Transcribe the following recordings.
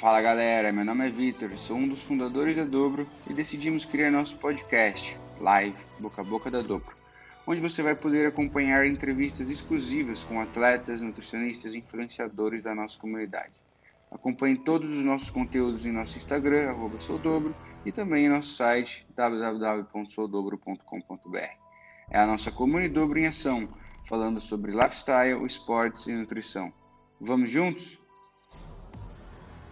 Fala galera, meu nome é Vitor, sou um dos fundadores da Dobro e decidimos criar nosso podcast, Live Boca a Boca da Dobro, onde você vai poder acompanhar entrevistas exclusivas com atletas, nutricionistas e influenciadores da nossa comunidade. Acompanhe todos os nossos conteúdos em nosso Instagram, soudobro, e também em nosso site www.soudobro.com.br. É a nossa comunidade Dobro em ação, falando sobre lifestyle, esportes e nutrição. Vamos juntos?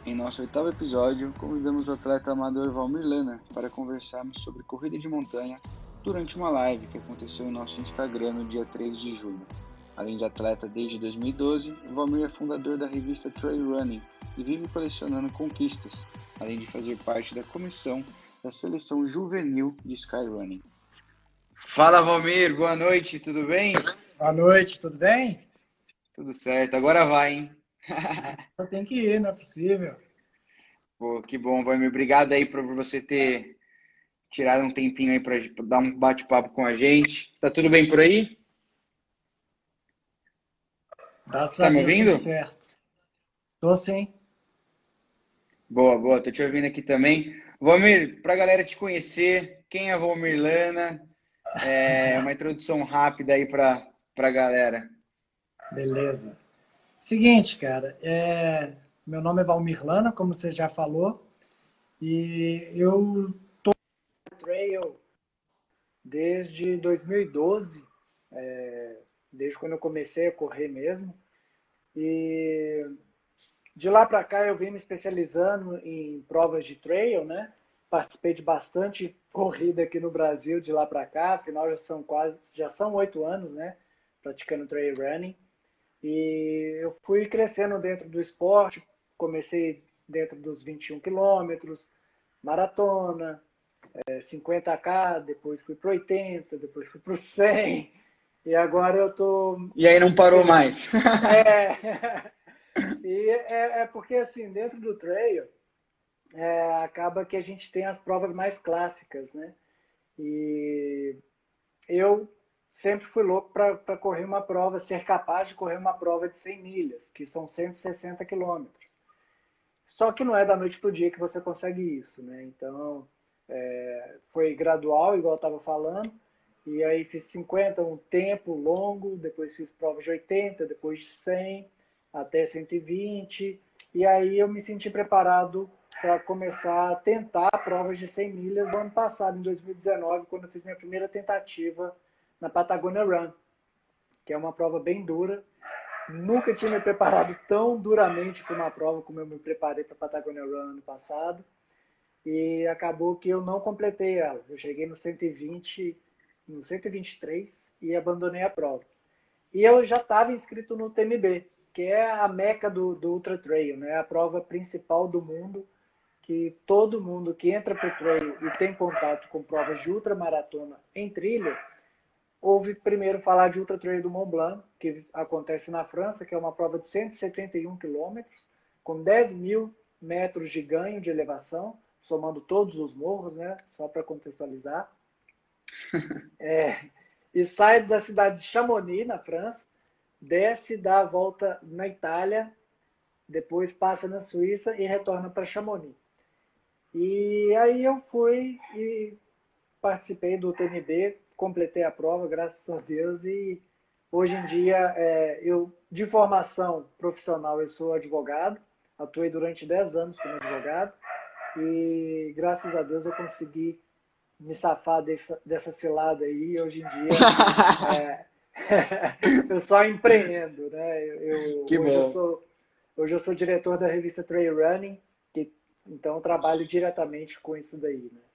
Em nosso oitavo episódio, convidamos o atleta amador Valmir Lana para conversarmos sobre corrida de montanha durante uma live que aconteceu em nosso Instagram no dia 3 de julho. Além de atleta desde 2012, Valmir é fundador da revista Trail Running e vive colecionando conquistas, além de fazer parte da comissão da seleção juvenil de Skyrunning. Fala Valmir, boa noite, tudo bem? Boa noite, tudo bem? Tudo certo, agora vai, hein? Eu tenho que ir, não é possível. Pô, que bom, Valmir. Obrigado aí por você ter tirado um tempinho aí para dar um bate-papo com a gente. Tá tudo bem por aí? Graças tá me ouvindo? Certo. Tô sim. Boa, boa. Tô te ouvindo aqui também. Valmir, para a galera te conhecer, quem é Valmir Lana? É uma introdução rápida aí para a galera. Beleza. Seguinte, cara, é... meu nome é Valmir Lana, como você já falou, e eu tô trail desde 2012, é... desde quando eu comecei a correr mesmo. E de lá para cá eu vim me especializando em provas de trail, né? Participei de bastante corrida aqui no Brasil de lá para cá, afinal já são quase, já são oito anos, né? Praticando trail running. E eu fui crescendo dentro do esporte, comecei dentro dos 21 quilômetros, maratona, é, 50k, depois fui para 80, depois fui para 100, e agora eu tô... E aí não parou mais. é, e é, é, porque assim, dentro do trail, é, acaba que a gente tem as provas mais clássicas, né? E eu sempre fui louco para correr uma prova, ser capaz de correr uma prova de 100 milhas, que são 160 quilômetros. Só que não é da noite para o dia que você consegue isso, né? Então, é, foi gradual, igual eu estava falando, e aí fiz 50, um tempo longo, depois fiz prova de 80, depois de 100, até 120, e aí eu me senti preparado para começar a tentar provas de 100 milhas no ano passado, em 2019, quando eu fiz minha primeira tentativa na Patagonia Run, que é uma prova bem dura. Nunca tinha me preparado tão duramente para uma prova como eu me preparei para a Patagonia Run ano passado. E acabou que eu não completei ela. Eu cheguei no 120, no 123 e abandonei a prova. E eu já estava inscrito no TMB, que é a meca do, do Ultra Trail, né? a prova principal do mundo, que todo mundo que entra para o trail e tem contato com provas de ultramaratona em trilha, Houve primeiro falar de Ultra Trail do Mont Blanc, que acontece na França, que é uma prova de 171 quilômetros, com 10 mil metros de ganho de elevação, somando todos os morros, né? Só para contextualizar. É, e sai da cidade de Chamonix, na França, desce, dá a volta na Itália, depois passa na Suíça e retorna para Chamonix. E aí eu fui e participei do TNB completei a prova, graças a Deus, e hoje em dia é, eu, de formação profissional, eu sou advogado, atuei durante 10 anos como advogado, e graças a Deus eu consegui me safar dessa, dessa cilada aí, hoje em dia é, eu só empreendo, né? Eu, que hoje, bom. Eu sou, hoje eu sou diretor da revista Trail Running, que, então trabalho diretamente com isso daí, né?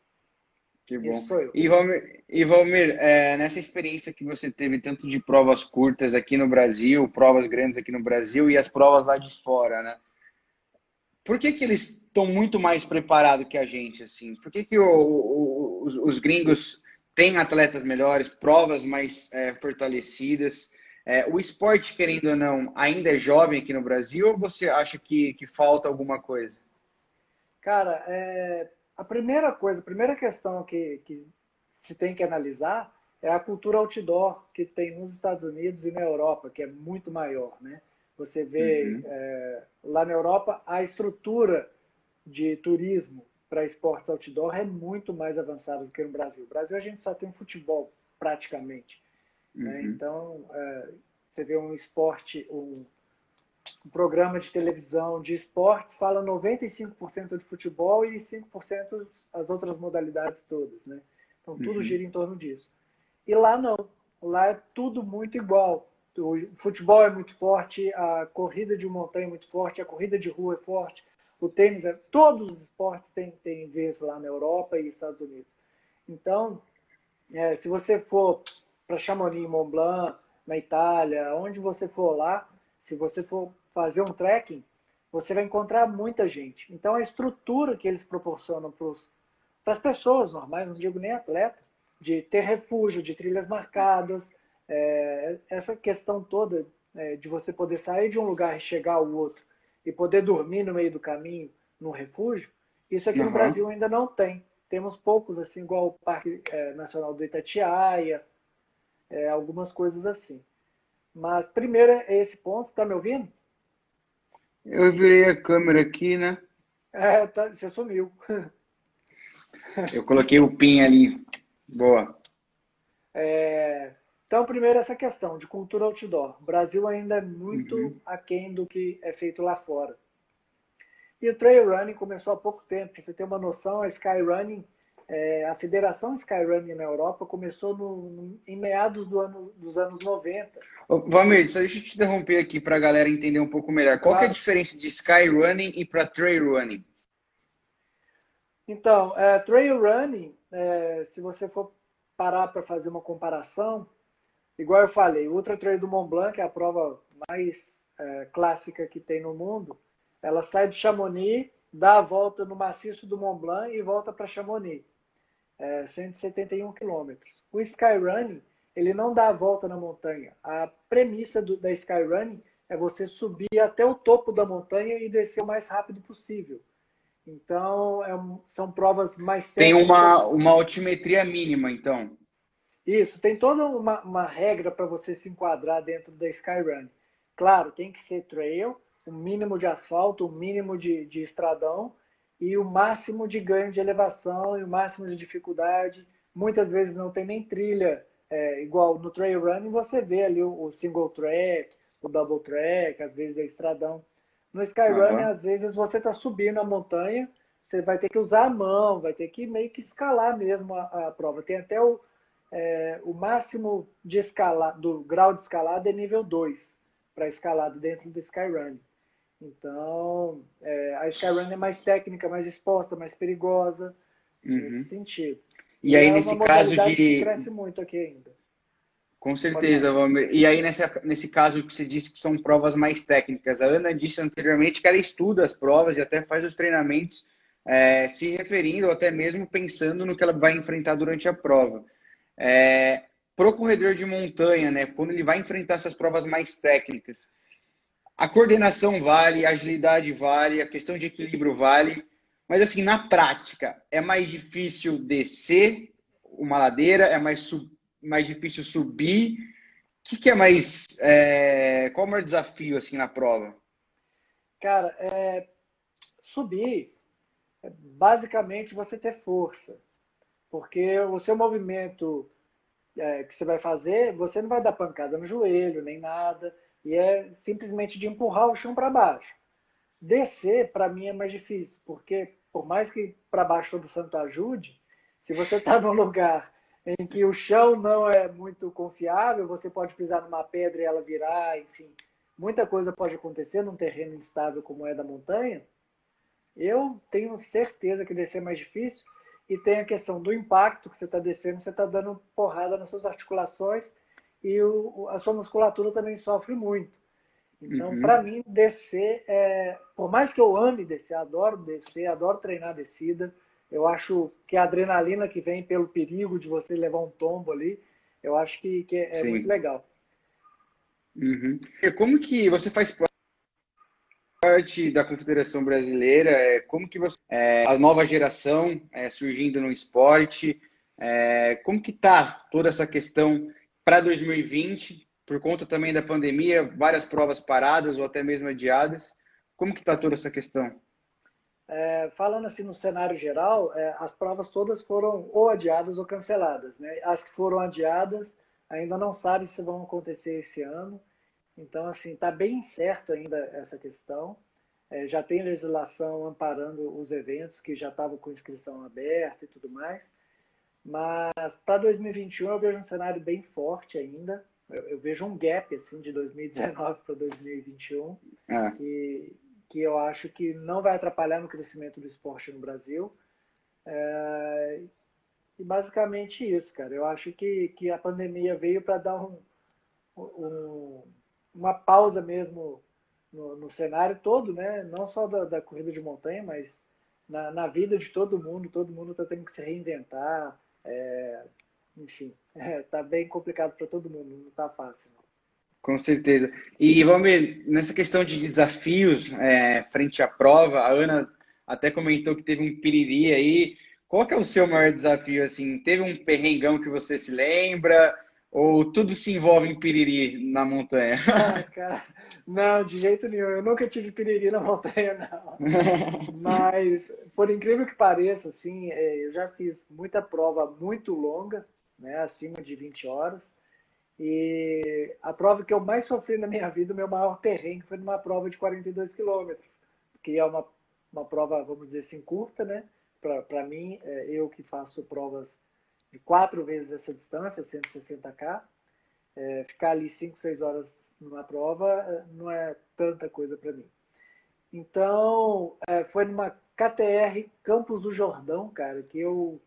Que bom. E Valmir, e Valmir é, nessa experiência que você teve, tanto de provas curtas aqui no Brasil, provas grandes aqui no Brasil e as provas lá de fora, né? Por que, que eles estão muito mais preparados que a gente, assim? Por que, que o, o, os, os, gringos têm atletas melhores, provas mais é, fortalecidas? É, o esporte, querendo ou não, ainda é jovem aqui no Brasil ou você acha que, que falta alguma coisa? Cara, é, a primeira coisa, a primeira questão que, que se tem que analisar é a cultura outdoor que tem nos Estados Unidos e na Europa, que é muito maior, né? Você vê uhum. é, lá na Europa a estrutura de turismo para esportes outdoor é muito mais avançado do que no Brasil. No Brasil a gente só tem futebol praticamente. Né? Uhum. Né? Então é, você vê um esporte, um, um, programa de televisão de esportes fala 95% de futebol e 5% as outras modalidades todas, né? Então tudo uhum. gira em torno disso. E lá não, lá é tudo muito igual. O futebol é muito forte, a corrida de montanha é muito forte, a corrida de rua é forte, o tênis é. Todos os esportes têm, têm vez lá na Europa e Estados Unidos. Então, é, se você for para Chamonix, Mont Blanc, na Itália, onde você for lá, se você for fazer um trekking, você vai encontrar muita gente. Então, a estrutura que eles proporcionam para as pessoas normais, não digo nem atletas, de ter refúgio, de trilhas marcadas, é, essa questão toda é, de você poder sair de um lugar e chegar ao outro e poder dormir no meio do caminho, num refúgio, isso aqui uhum. no Brasil ainda não tem. Temos poucos, assim, igual o Parque é, Nacional do Itatiaia, é, algumas coisas assim. Mas primeiro é esse ponto, tá me ouvindo? Eu virei a câmera aqui, né? É, tá, você sumiu. Eu coloquei o PIN ali. Boa. É, então, primeiro, essa questão de cultura outdoor. O Brasil ainda é muito uhum. aquém do que é feito lá fora. E o trail running começou há pouco tempo. Para você ter uma noção, a Skyrunning, é, a Federação Skyrunning na Europa começou no, em meados do ano, dos anos 90. Ô, Valmir, só deixa eu te interromper aqui para a galera entender um pouco melhor. Qual claro. é a diferença de Skyrunning e para trail running? Então, é, trail running, é, se você for parar para fazer uma comparação, igual eu falei, o Ultra Trail do Mont Blanc, que é a prova mais é, clássica que tem no mundo, ela sai de Chamonix, dá a volta no maciço do Mont Blanc e volta para Chamonix. É, 171 quilômetros. O Skyrunning, ele não dá a volta na montanha. A premissa do, da Skyrunning é você subir até o topo da montanha e descer o mais rápido possível. Então, é, são provas mais técnicas. Tem uma, uma altimetria mínima, então. Isso, tem toda uma, uma regra para você se enquadrar dentro da Skyrun. Claro, tem que ser trail, o um mínimo de asfalto, o um mínimo de, de estradão e o máximo de ganho de elevação e o máximo de dificuldade. Muitas vezes não tem nem trilha, é, igual no trail running você vê ali o, o, single track, o double track, às vezes é estradão. No Skyrunning, uhum. às vezes você está subindo a montanha, você vai ter que usar a mão, vai ter que meio que escalar mesmo a, a prova. Tem até o, é, o máximo de escala, do grau de escalada é nível 2 para escalada dentro do Skyrun. Então, é, a Skyrun é mais técnica, mais exposta, mais perigosa, uhum. nesse sentido. E, e aí, é nesse caso de. Que cresce muito aqui ainda. Com certeza, E aí, nessa, nesse caso que você disse que são provas mais técnicas, a Ana disse anteriormente que ela estuda as provas e até faz os treinamentos é, se referindo ou até mesmo pensando no que ela vai enfrentar durante a prova. É, Pro corredor de montanha, né, quando ele vai enfrentar essas provas mais técnicas, a coordenação vale, a agilidade vale, a questão de equilíbrio vale, mas assim, na prática, é mais difícil descer uma ladeira, é mais, mais difícil subir. O que, que é mais. É, qual é o maior desafio assim na prova? Cara, é, subir é basicamente você ter força. Porque o seu movimento é, que você vai fazer, você não vai dar pancada no joelho, nem nada. E é simplesmente de empurrar o chão para baixo. Descer, para mim, é mais difícil, porque por mais que para baixo todo santo ajude, se você está num lugar em que o chão não é muito confiável, você pode pisar numa pedra e ela virar, enfim, muita coisa pode acontecer num terreno instável como é da montanha. Eu tenho certeza que descer é mais difícil e tem a questão do impacto que você está descendo, você está dando porrada nas suas articulações e o, a sua musculatura também sofre muito. Então, uhum. para mim, descer, é, por mais que eu ame descer, adoro descer, adoro treinar descida, eu acho que a adrenalina que vem pelo perigo de você levar um tombo ali, eu acho que, que é, muito legal. Uhum. Como que você faz parte da Confederação Brasileira, é, como que você, é, a nova geração é, surgindo no esporte, é, como que tá toda essa questão para 2020, por conta também da pandemia, várias provas paradas ou até mesmo adiadas, como que tá toda essa questão? é, falando assim no cenário geral, é, as provas todas foram ou adiadas ou canceladas. Né? As que foram adiadas ainda não sabe se vão acontecer esse ano. Então, assim, está bem incerto ainda essa questão. É, já tem legislação amparando os eventos que já estavam com inscrição aberta e tudo mais. Mas para 2021 eu vejo um cenário bem forte ainda. Eu, eu vejo um gap assim de 2019 para 2021 é. que, que eu acho que não vai atrapalhar no crescimento do esporte no Brasil. É, e basicamente isso, cara. Eu acho que, que a pandemia veio para dar um, um, uma pausa mesmo no, no, cenário todo, né? Não só da, da corrida de montanha, mas na, na, vida de todo mundo. Todo mundo está tendo que se reinventar. É, enfim, está é, bem complicado para todo mundo. Não está fácil. Não. Com certeza. E vamos ver, nessa questão de desafios é, frente à prova, a Ana até comentou que teve um piriri aí. Qual que é o seu maior desafio? Assim, teve um perrengão que você se lembra? Ou tudo se envolve em piriri na montanha? Ah, cara, não, de jeito nenhum. Eu nunca tive piriri na montanha, não. Mas, por incrível que pareça, assim, é, eu já fiz muita prova muito longa, né, acima de 20 horas. E a prova que eu mais sofri na minha vida, o meu maior perrengue, foi numa prova de 42 quilômetros, que é uma, uma prova, vamos dizer assim, curta, né? para mim, é, eu que faço provas de quatro vezes essa distância, 160K, é, ficar ali 5, 6 horas numa prova é, não é tanta coisa para mim. Então, é, foi numa KTR Campos do Jordão, cara, que eu.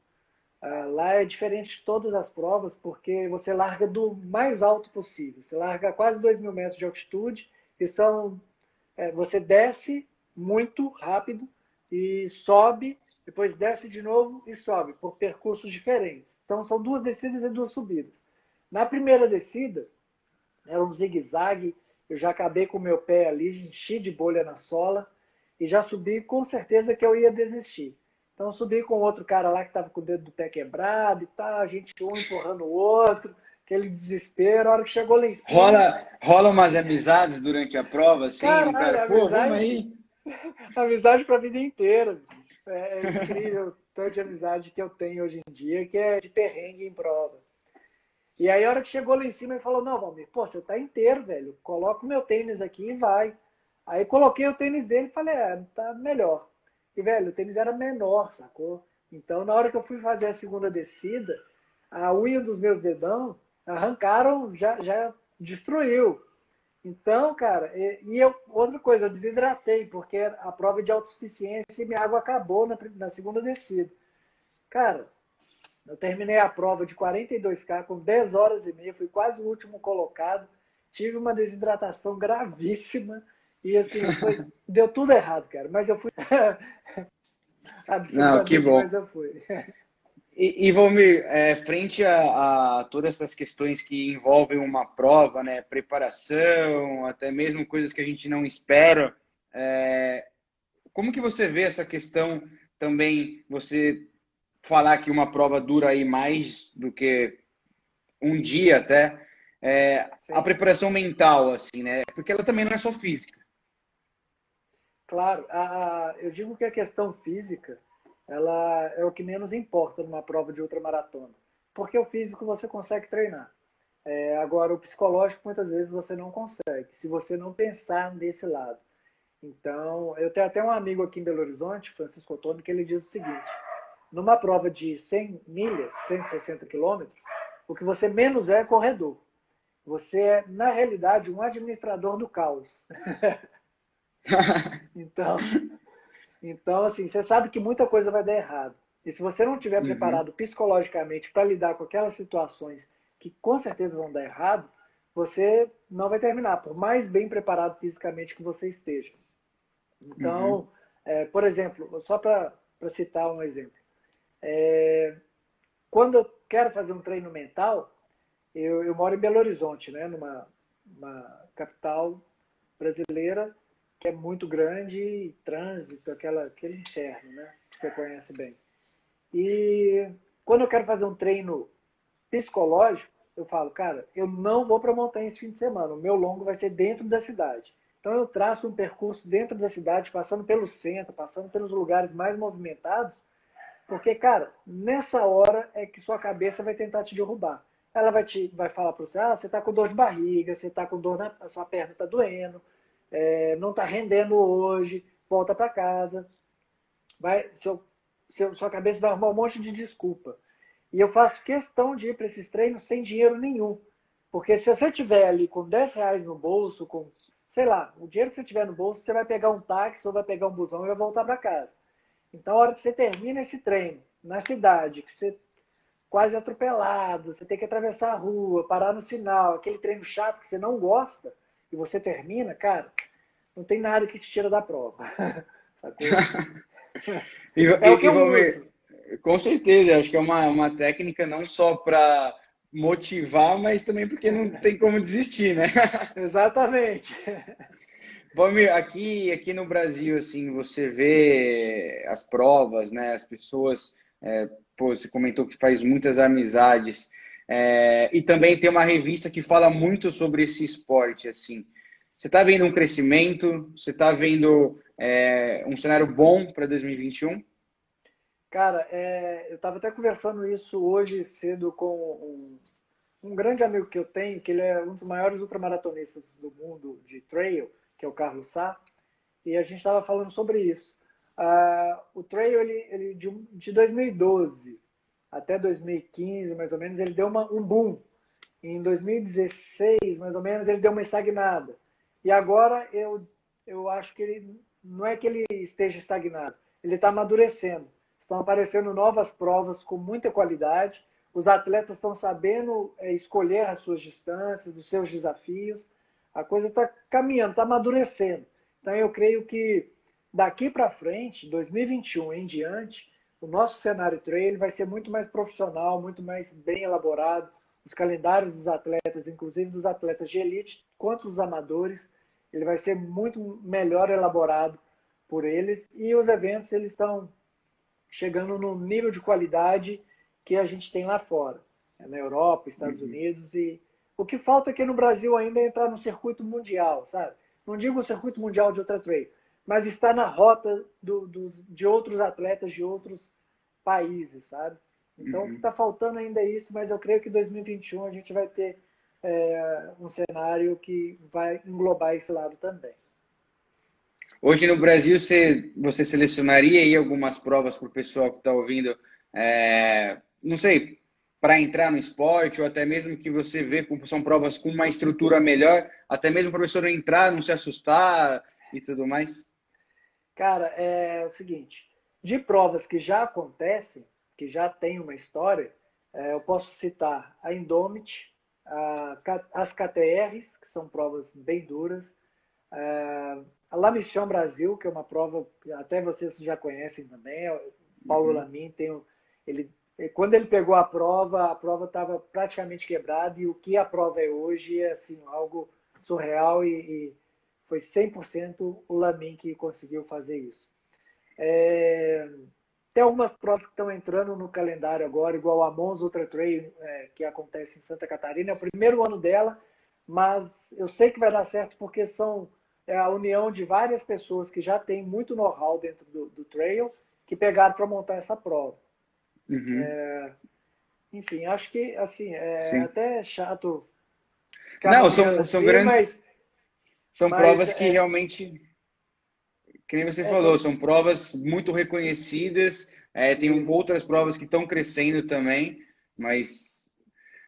É, lá é diferente de todas as provas, porque você larga do mais alto possível. Você larga quase 2 mil metros de altitude e são. É, você desce muito rápido e sobe depois desce de novo e sobe, por percursos diferentes. Então são duas descidas e duas subidas. Na primeira descida, era um zigue-zague, eu já acabei com o meu pé ali, enchi de bolha na sola, e já subi com certeza que eu ia desistir. Então subi com outro cara lá que estava com o dedo do pé quebrado e tal, a gente um empurrando o outro, aquele desespero, a hora que chegou lá em cima. Rola, rola umas amizades durante a prova, assim, Caralho, um cara, pô, amizade, vamos aí. Amizade pra vida inteira. É, é incrível tanto de amizade que eu tenho hoje em dia, que é de perrengue em prova. E aí, a hora que chegou lá em cima, ele falou: Não, Valmir, pô, você tá inteiro, velho. Coloca o meu tênis aqui e vai. Aí, coloquei o tênis dele e falei: É, tá melhor. E, velho, o tênis era menor, sacou? Então, na hora que eu fui fazer a segunda descida, a unha dos meus dedão arrancaram, já, já destruiu. Então, cara, e, e, eu, outra coisa, eu desidratei, porque a prova de autossuficiência e minha água acabou na, na segunda descida. Cara, eu terminei a prova de 42K com 10 horas e meia, fui quase o último colocado, tive uma desidratação gravíssima e assim, foi, deu tudo errado, cara, mas eu fui. Não, que bom. Mas eu fui. E, e Valmir, é, frente a, a, todas essas questões que envolvem uma prova, né, preparação, até mesmo coisas que a gente não espera, é, como que você vê essa questão também, você falar que uma prova dura aí mais do que um dia até, é, a preparação mental, assim, né, porque ela também não é só física. Claro, a, eu digo que a questão física ela é o que menos importa numa prova de ultramaratona. Porque o físico você consegue treinar. É, agora, o psicológico, muitas vezes, você não consegue, se você não pensar nesse lado. Então, eu tenho até um amigo aqui em Belo Horizonte, Francisco Ottoni, que ele diz o seguinte: numa prova de 100 milhas, 160 quilômetros, o que você menos é, é corredor. Você é, na realidade, um administrador do caos. então, então, assim, você sabe que muita coisa vai dar errado. E se você não estiver uhum. preparado psicologicamente para lidar com aquelas situações que com certeza vão dar errado, você não vai terminar, por mais bem preparado fisicamente que você esteja. Então, uhum. é, por exemplo, só para citar um exemplo, é, quando eu quero fazer um treino mental, eu, eu moro em Belo Horizonte, né, numa capital brasileira, que é muito grande, trânsito, aquela, aquele inferno, né? Que você conhece bem. E quando eu quero fazer um treino psicológico, eu falo, cara, eu não vou para a montanha esse fim de semana. O meu longo vai ser dentro da cidade. Então eu traço um percurso dentro da cidade, passando pelo centro, passando pelos lugares mais movimentados, porque, cara, nessa hora é que sua cabeça vai tentar te derrubar. Ela vai, te, vai falar para você, ah, você está com dor de barriga, você está com dor na a sua perna está doendo, é, não está rendendo hoje, volta para casa. Vai, seu, seu, sua cabeça vai arrumar um monte de desculpa. E eu faço questão de ir para esses treinos sem dinheiro nenhum. Porque se você tiver ali com 10 reais no bolso, com, sei lá, o dinheiro que você tiver no bolso, você vai pegar um táxi ou vai pegar um busão e vai voltar para casa. Então, a hora que você termina esse treino na cidade, que você quase atropelado, você tem que atravessar a rua, parar no sinal, aquele treino chato que você não gosta, e você termina, cara, não tem nada que te tira da prova. e, é o que eu uso. Com certeza, acho que é uma, uma técnica não só para motivar, mas também porque não tem como desistir, né? Exatamente. Valmir, aqui, aqui no Brasil, assim, você vê as provas, né? As pessoas, é, pô, você comentou que faz muitas amizades. É, e também tem uma revista que fala muito sobre esse esporte, assim. Você está vendo um crescimento? Você está vendo é, um cenário bom para 2021? Cara, é, eu estava até conversando isso hoje cedo com um, um, grande amigo que eu tenho, que ele é um dos maiores ultramaratonistas do mundo de trail, que é o Carlos Sá, e a gente estava falando sobre isso. Uh, o trail, ele, ele de, de 2012 até 2015, mais ou menos, ele deu uma, um boom. Em 2016, mais ou menos, ele deu uma estagnada. E agora eu, eu acho que ele não é que ele esteja estagnado, ele está amadurecendo. Estão aparecendo novas provas com muita qualidade. Os atletas estão sabendo é, escolher as suas distâncias, os seus desafios. A coisa está caminhando, está amadurecendo. Então, eu creio que daqui para frente, 2021 em diante, o nosso cenário trail vai ser muito mais profissional, muito mais bem elaborado. Os calendários dos atletas, inclusive dos atletas de elite, quanto dos amadores, ele vai ser muito melhor elaborado por eles. E os eventos eles estão chegando no nível de qualidade que a gente tem lá fora, né, na Europa, Estados uhum. Unidos e o que falta aqui no Brasil ainda é entrar no circuito mundial, sabe? Não digo o circuito mundial de outra trail, mas está na rota do, do, de outros atletas de outros países, sabe? Então uhum. o que está faltando ainda é isso, mas eu creio que em 2021 a gente vai ter é, um cenário que vai englobar esse lado também. Hoje no Brasil, você, você selecionaria aí algumas provas para o pessoal que está ouvindo, é, não sei, para entrar no esporte, ou até mesmo que você vê que são provas com uma estrutura melhor, até mesmo o professor entrar, não se assustar e tudo mais? Cara, é o seguinte, de provas que já acontecem, que já tem uma história, é, eu posso citar a Indomit, a, as KTRs, que são provas bem duras, é, a La Mission Brasil, que é uma prova que até vocês já conhecem também, o Paulo uhum. Lamin tem ele quando ele pegou a prova, a prova estava praticamente quebrada e o que a prova é hoje é assim algo surreal e, e foi 100% o Lamin que conseguiu fazer isso. É, tem algumas provas que estão entrando no calendário agora, igual a Mons Ultra Trail, é, que acontece em Santa Catarina. É o primeiro ano dela, mas eu sei que vai dar certo porque são é a união de várias pessoas que já têm muito know-how dentro do, do, trail que pegaram para montar essa prova. Uhum. É, enfim, acho que assim é Sim. até chato. Não, são, assim, são grandes. Mas, são mas, provas que é, realmente, que nem você é, falou, são provas muito reconhecidas. É, tem outras provas que estão crescendo também, mas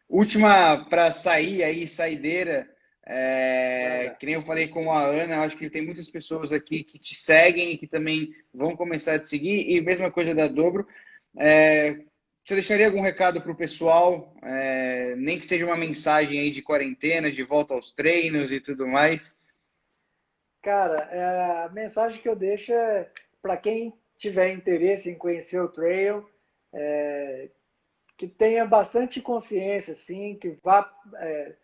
última para sair aí, saideira é, que nem eu falei com a Ana, eu acho que tem muitas pessoas aqui que te seguem e que também vão começar a te seguir. E mesma coisa da Dobro. É, você deixaria algum recado para o pessoal, é, nem que seja uma mensagem aí de quarentena, de volta aos treinos e tudo mais? Cara, é, a mensagem que eu deixo é para quem tiver interesse em conhecer o trail, é, que tenha bastante consciência, assim, que vá é,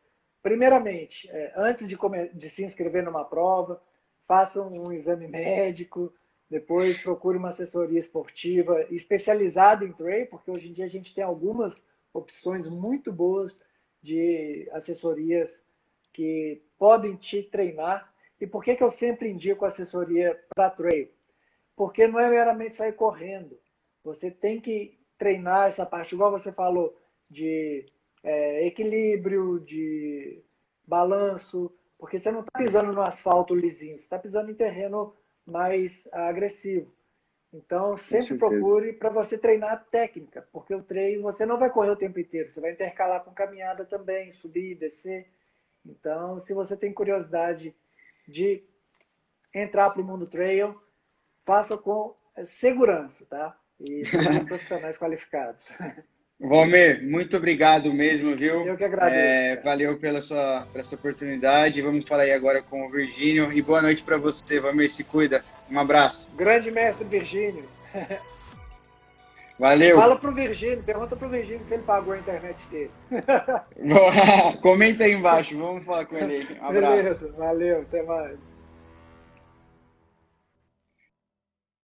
Primeiramente, é, antes de, de, se inscrever numa prova, faça um exame médico, depois procure uma assessoria esportiva especializada em trail, porque hoje em dia a gente tem algumas opções muito boas de assessorias que podem te treinar E por que, que eu sempre indico assessoria para trail? Porque não é meramente sair correndo. Você tem que treinar essa parte, igual você falou, de é, equilíbrio, de balanço, porque você não está pisando no asfalto lisinho, você está pisando em terreno mais agressivo. Então, sempre procure para você treinar a técnica, porque o treino você não vai correr o tempo inteiro, você vai intercalar com caminhada também, subir, descer. Então, se você tem curiosidade de entrar para o mundo trail, faça com segurança, tá? E profissionais qualificados. Valmer, muito obrigado mesmo, viu? Eu que agradeço. É, valeu pela sua, pela sua oportunidade. Vamos falar aí agora com o Virgínio. E boa noite para você, Valmer. Se cuida. Um abraço. Grande mestre Virgínio. Valeu. Fala pro Virgínio, pergunta pro Virgínio se ele pagou a internet dele. Comenta aí embaixo, vamos falar com ele aí. Um abraço. Beleza, valeu, até mais.